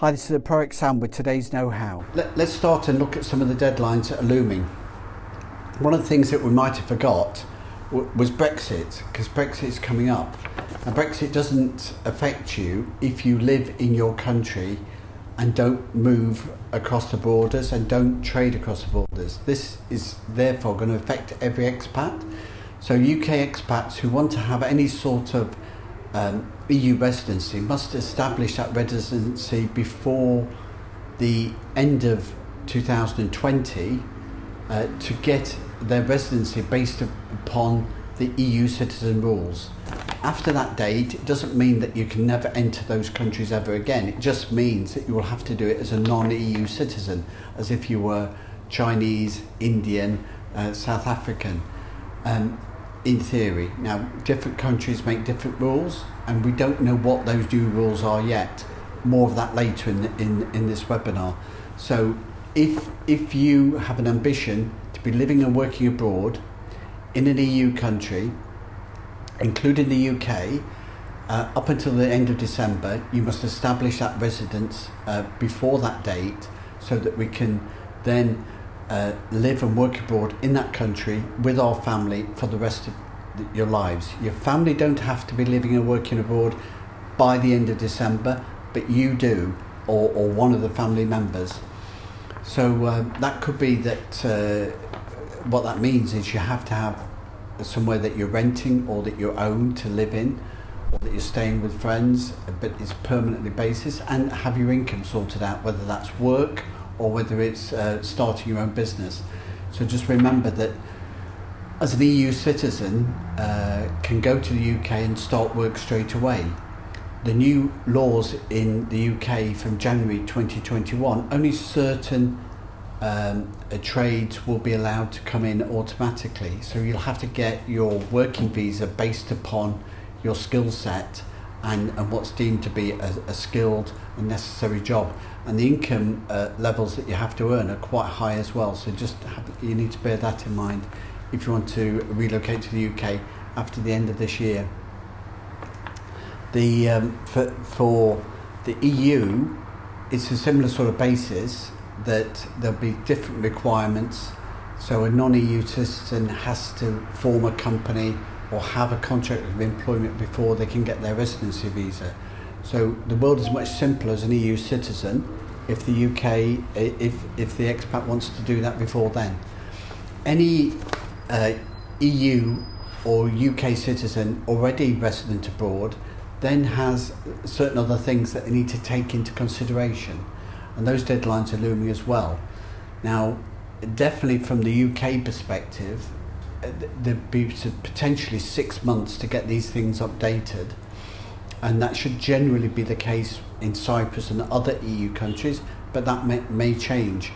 Hi, this is ProACT Sam with today's Know How. Let, us start and look at some of the deadlines that are looming. One of the things that we might have forgot w- was Brexit, because Brexit is coming up. And Brexit doesn't affect you if you live in your country and don't move across the borders and don't trade across the borders. This is therefore going to affect every expat. So, UK expats who want to have any sort of um, EU residency must establish that residency before the end of 2020 uh, to get their residency based upon the EU citizen rules. After that date, it doesn't mean that you can never enter those countries ever again. It just means that you will have to do it as a non EU citizen, as if you were Chinese, Indian, uh, South African. Um, in theory. Now, different countries make different rules, and we don't know what those new rules are yet. More of that later in, the, in, in this webinar. So, if, if you have an ambition to be living and working abroad in an EU country, including the UK, uh, up until the end of December, you must establish that residence uh, before that date so that we can then uh, live and work abroad in that country with our family for the rest of your lives. Your family don't have to be living and working abroad by the end of December, but you do, or, or one of the family members. So uh, that could be that uh, what that means is you have to have somewhere that you're renting or that you own to live in or that you're staying with friends but it's permanently basis and have your income sorted out whether that's work or whether it's uh, starting your own business. So just remember that as an EU citizen uh, can go to the UK and start work straight away. The new laws in the UK from January 2021, only certain um, uh, trades will be allowed to come in automatically. So you'll have to get your working visa based upon your skill set and, and what's deemed to be a, a skilled and necessary job. And the income uh, levels that you have to earn are quite high as well. So just have, you need to bear that in mind if you want to relocate to the UK after the end of this year. The um, for, for the EU, it's a similar sort of basis that there'll be different requirements. So a non-EU citizen has to form a company or have a contract of employment before they can get their residency visa. So the world is much simpler as an EU citizen if the UK, if, if the expat wants to do that before then. Any uh, EU or UK citizen already resident abroad then has certain other things that they need to take into consideration. And those deadlines are looming as well. Now, definitely from the UK perspective, there'd be potentially six months to get these things updated. And that should generally be the case in Cyprus and other EU countries, but that may, may change.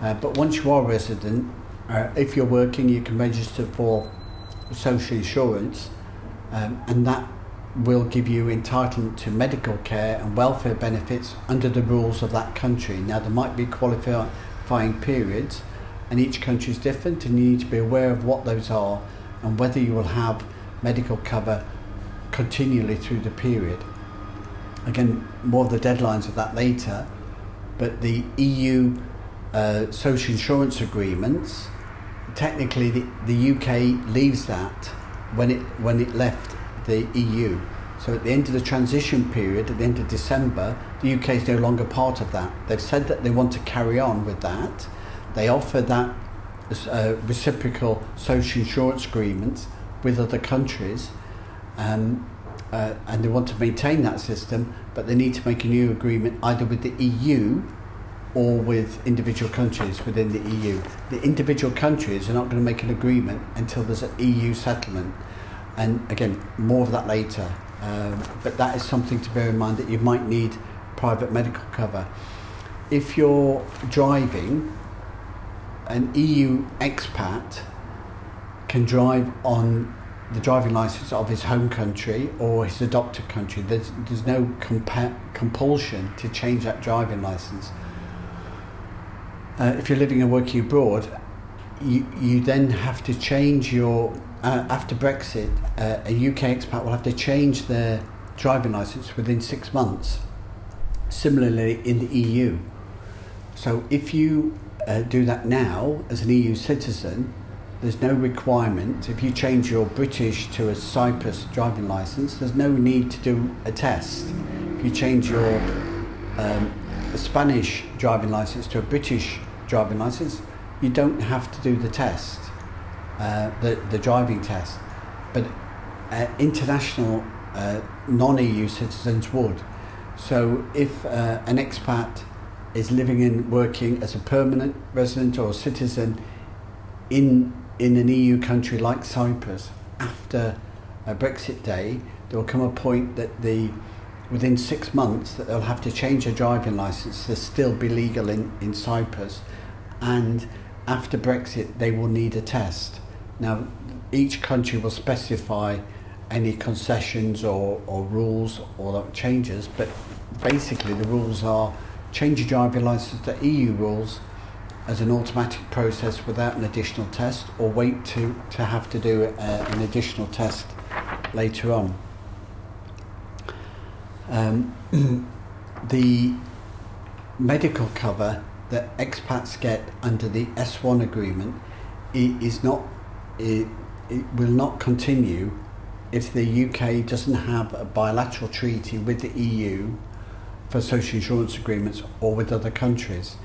Uh, but once you are resident, uh, if you're working, you can register for social insurance, um, and that will give you entitlement to medical care and welfare benefits under the rules of that country. Now, there might be qualifying periods, and each country is different, and you need to be aware of what those are and whether you will have medical cover continually through the period. Again, more of the deadlines of that later, but the EU uh, social insurance agreements, technically the, the UK leaves that when it, when it left the EU. So at the end of the transition period, at the end of December, the UK is no longer part of that. They've said that they want to carry on with that. They offer that uh, reciprocal social insurance agreements with other countries, um, uh, and they want to maintain that system, but they need to make a new agreement either with the EU or with individual countries within the EU. The individual countries are not going to make an agreement until there's an EU settlement. And again, more of that later. Um, but that is something to bear in mind that you might need private medical cover. If you're driving, an EU expat can drive on the driving license of his home country or his adopted country. There's, there's no compa- compulsion to change that driving license. Uh, if you're living and working abroad, you, you then have to change your, uh, after Brexit, uh, a UK expat will have to change their driving license within six months. Similarly, in the EU. So if you uh, do that now as an EU citizen, there's no requirement. If you change your British to a Cyprus driving license, there's no need to do a test. If you change your um, Spanish driving license to a British driving license, you don't have to do the test, uh, the, the driving test. But uh, international uh, non EU citizens would. So if uh, an expat is living and working as a permanent resident or citizen in in an EU country like Cyprus, after a Brexit Day, there will come a point that the within six months that they'll have to change their driving license to still be legal in, in Cyprus, and after Brexit they will need a test. Now, each country will specify any concessions or, or rules or changes, but basically the rules are change your driving license to EU rules as an automatic process without an additional test or wait to, to have to do uh, an additional test later on. Um, the medical cover that expats get under the S1 agreement is not it, it will not continue if the UK doesn't have a bilateral treaty with the EU for social insurance agreements or with other countries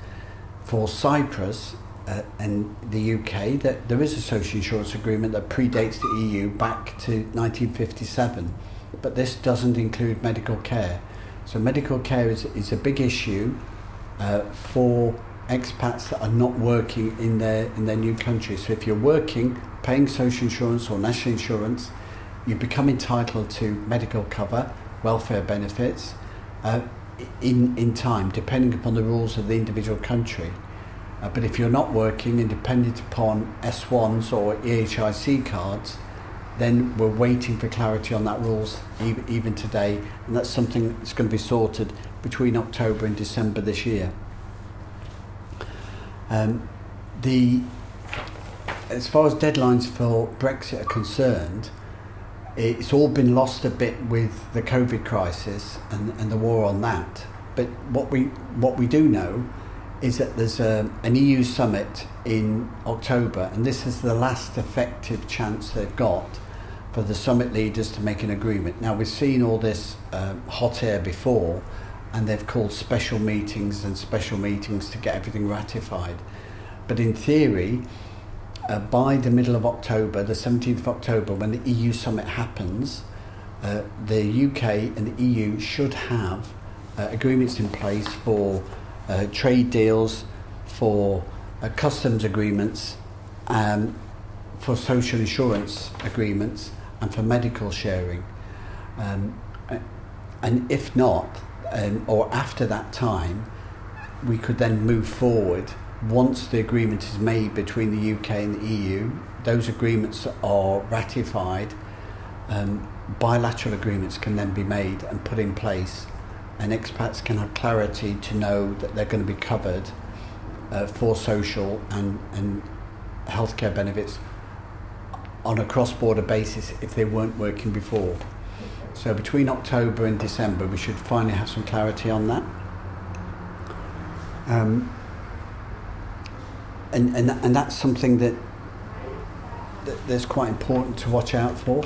for Cyprus uh, and the UK that there is a social insurance agreement that predates the EU back to 1957, but this doesn't include medical care. So medical care is, is a big issue uh, for expats that are not working in their in their new country. So if you're working, paying social insurance or national insurance, you become entitled to medical cover, welfare benefits. Uh, in, in time, depending upon the rules of the individual country. Uh, but if you're not working and dependent upon S1s or EHIC cards, then we're waiting for clarity on that rules even, even today, and that's something that's going to be sorted between October and December this year. Um, the as far as deadlines for Brexit are concerned, it's all been lost a bit with the COVID crisis and, and the war on that. But what we what we do know is that there's a, an EU summit in October, and this is the last effective chance they've got for the summit leaders to make an agreement. Now we've seen all this uh, hot air before, and they've called special meetings and special meetings to get everything ratified. But in theory, uh, by the middle of October, the 17th of October, when the EU summit happens, uh, the UK and the EU should have uh, agreements in place for uh, trade deals, for uh, customs agreements, um, for social insurance agreements, and for medical sharing. Um, and if not, um, or after that time, we could then move forward once the agreement is made between the UK and the EU, those agreements are ratified, um, bilateral agreements can then be made and put in place, and expats can have clarity to know that they're going to be covered uh, for social and, and healthcare benefits on a cross-border basis if they weren't working before. So between October and December, we should finally have some clarity on that. Um, and, and, and that's something that, that that's quite important to watch out for.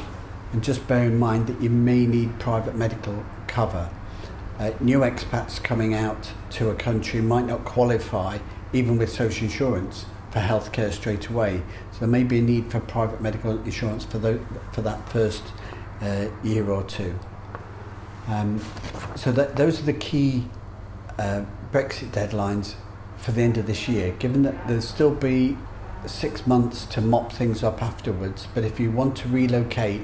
And just bear in mind that you may need private medical cover. Uh, new expats coming out to a country might not qualify, even with social insurance, for healthcare straight away. So there may be a need for private medical insurance for, the, for that first uh, year or two. Um, so that, those are the key uh, Brexit deadlines for the end of this year, given that there'll still be six months to mop things up afterwards. But if you want to relocate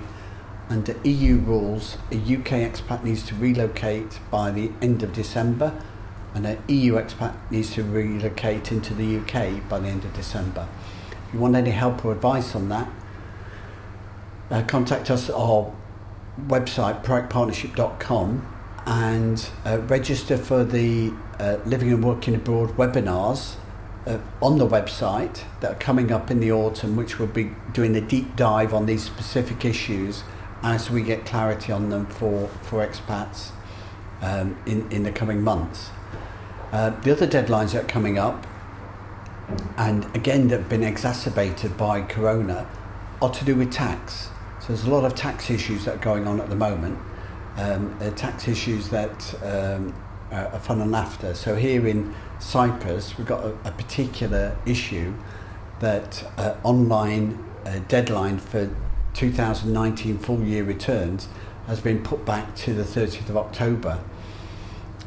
under EU rules, a UK expat needs to relocate by the end of December, and an EU expat needs to relocate into the UK by the end of December. If you want any help or advice on that, uh, contact us at our website, proactpartnership.com, and uh, register for the uh, living and working abroad webinars uh, on the website that are coming up in the autumn, which will be doing a deep dive on these specific issues as we get clarity on them for, for expats. um, in, in the coming months. Uh, the other deadlines that are coming up, and again that have been exacerbated by Corona, are to do with tax. So there's a lot of tax issues that are going on at the moment. Um, tax issues that um, are fun and laughter. So here in Cyprus, we've got a, a particular issue that uh, online uh, deadline for 2019 full year returns has been put back to the 30th of October.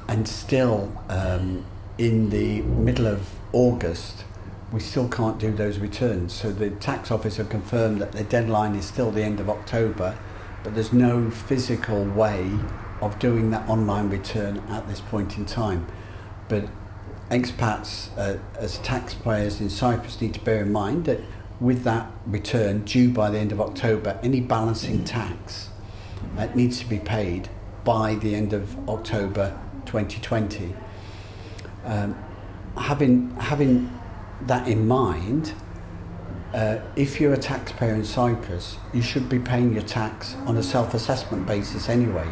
And still um, in the middle of August we still can't do those returns. So the tax office have confirmed that the deadline is still the end of October but there's no physical way of doing that online return at this point in time but expats uh, as taxpayers in Cyprus need to bear in mind that with that return due by the end of October, any balancing tax uh, needs to be paid by the end of October 2020. Um, having, having that in mind, uh, if you're a taxpayer in Cyprus, you should be paying your tax on a self-assessment basis anyway.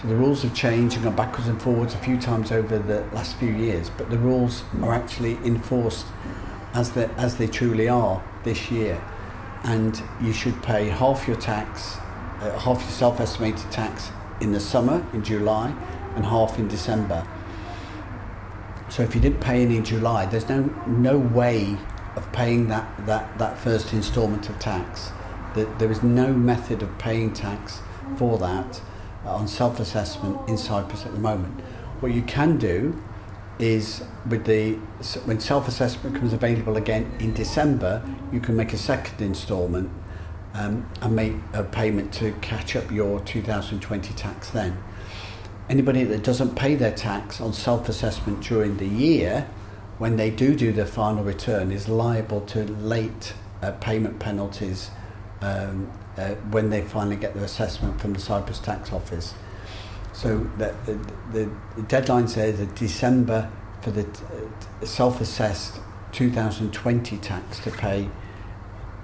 So the rules have changed and gone backwards and forwards a few times over the last few years, but the rules are actually enforced as they, as they truly are this year. And you should pay half your tax, uh, half your self estimated tax in the summer, in July, and half in December. So if you didn't pay any in July, there's no, no way of paying that, that, that first instalment of tax. That there is no method of paying tax for that uh, on self assessment in Cyprus at the moment. What you can do is with the when self-assessment becomes available again in December, you can make a second instalment um, and make a payment to catch up your 2020 tax then. Anybody that doesn't pay their tax on self-assessment during the year, when they do do their final return, is liable to late uh, payment penalties um, uh, when they finally get their assessment from the Cyprus Tax Office. So the, the, the deadline says that December for the uh, self-assessed 2020 tax to pay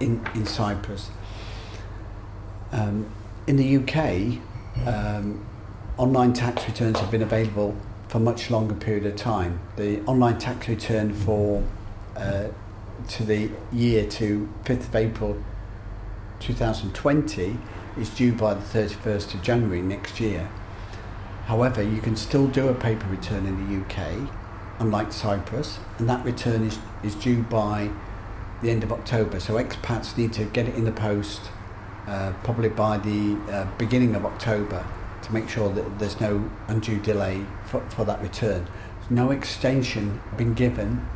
in, in Cyprus. Um, in the UK, um, online tax returns have been available for much longer period of time. The online tax return for uh, to the year to 5th of April 2020 is due by the 31st of January next year. However, you can still do a paper return in the UK, unlike Cyprus, and that return is, is due by the end of October. So expats need to get it in the post uh, probably by the uh, beginning of October to make sure that there's no undue delay for, for that return. No extension been given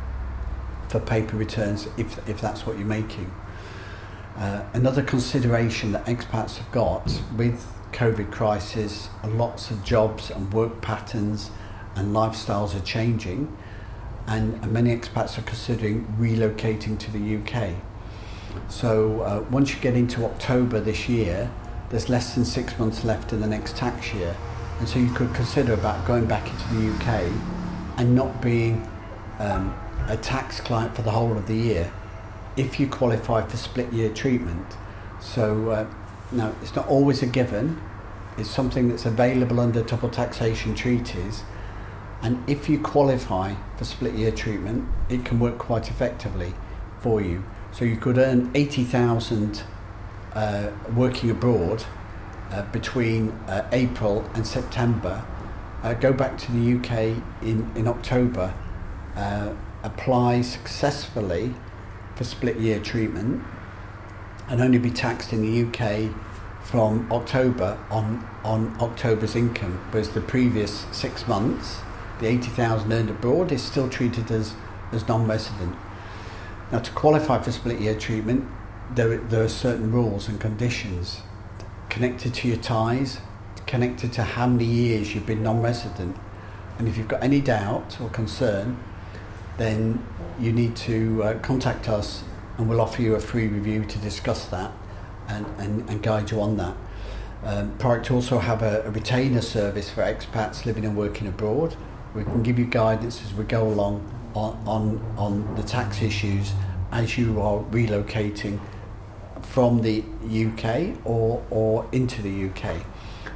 for paper returns if, if that's what you're making. Uh, another consideration that expats have got with COVID crisis, lots of jobs and work patterns and lifestyles are changing, and, many expats are considering relocating to the UK. So uh, once you get into October this year, there's less than six months left in the next tax year, and so you could consider about going back into the UK and not being um, a tax client for the whole of the year if you qualify for split year treatment. So uh, now, it's not always a given. It's something that's available under double taxation treaties. And if you qualify for split year treatment, it can work quite effectively for you. So you could earn 80,000 uh, working abroad uh, between uh, April and September, uh, go back to the UK in, in October, uh, apply successfully for split year treatment, and only be taxed in the UK from October on, on October's income, whereas the previous six months, the 80,000 earned abroad is still treated as, as non-resident. Now to qualify for split year treatment, there, there are certain rules and conditions connected to your ties, connected to how many years you've been non-resident. And if you've got any doubt or concern, then you need to uh, contact us and we'll offer you a free review to discuss that and, and, and guide you on that. Um, ProAct also have a, a retainer service for expats living and working abroad. We can give you guidance as we go along on, on, on the tax issues as you are relocating from the UK or, or into the UK.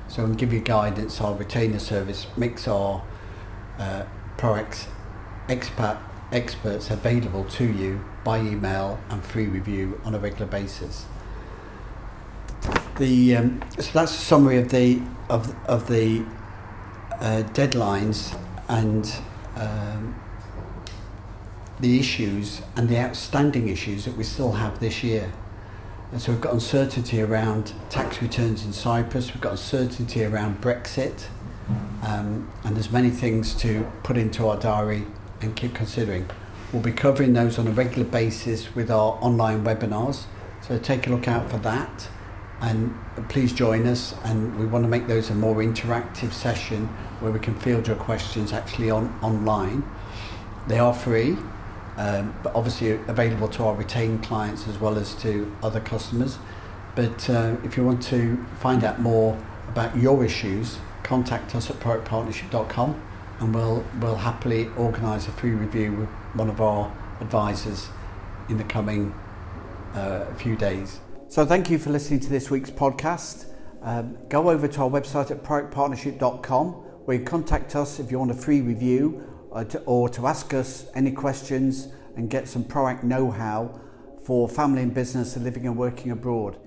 So, and give you guidance, our retainer service makes our uh, ProAct expat experts available to you by email and free review on a regular basis. The um, so that's a summary of the of of the uh, deadlines and um, the issues and the outstanding issues that we still have this year. And so we've got uncertainty around tax returns in Cyprus, we've got uncertainty around Brexit, um, and there's many things to put into our diary and keep considering. We'll be covering those on a regular basis with our online webinars, so take a look out for that. And please join us, and we want to make those a more interactive session where we can field your questions actually on online. They are free, um, but obviously available to our retained clients as well as to other customers. But uh, if you want to find out more about your issues, contact us at proactpartnership.com and we'll, we'll happily organise a free review with one of our advisors in the coming uh, few days. So thank you for listening to this week's podcast. Um, go over to our website at proactpartnership.com where you contact us if you want a free review or uh, to, or to ask us any questions and get some ProAct know how for family and business living and working abroad.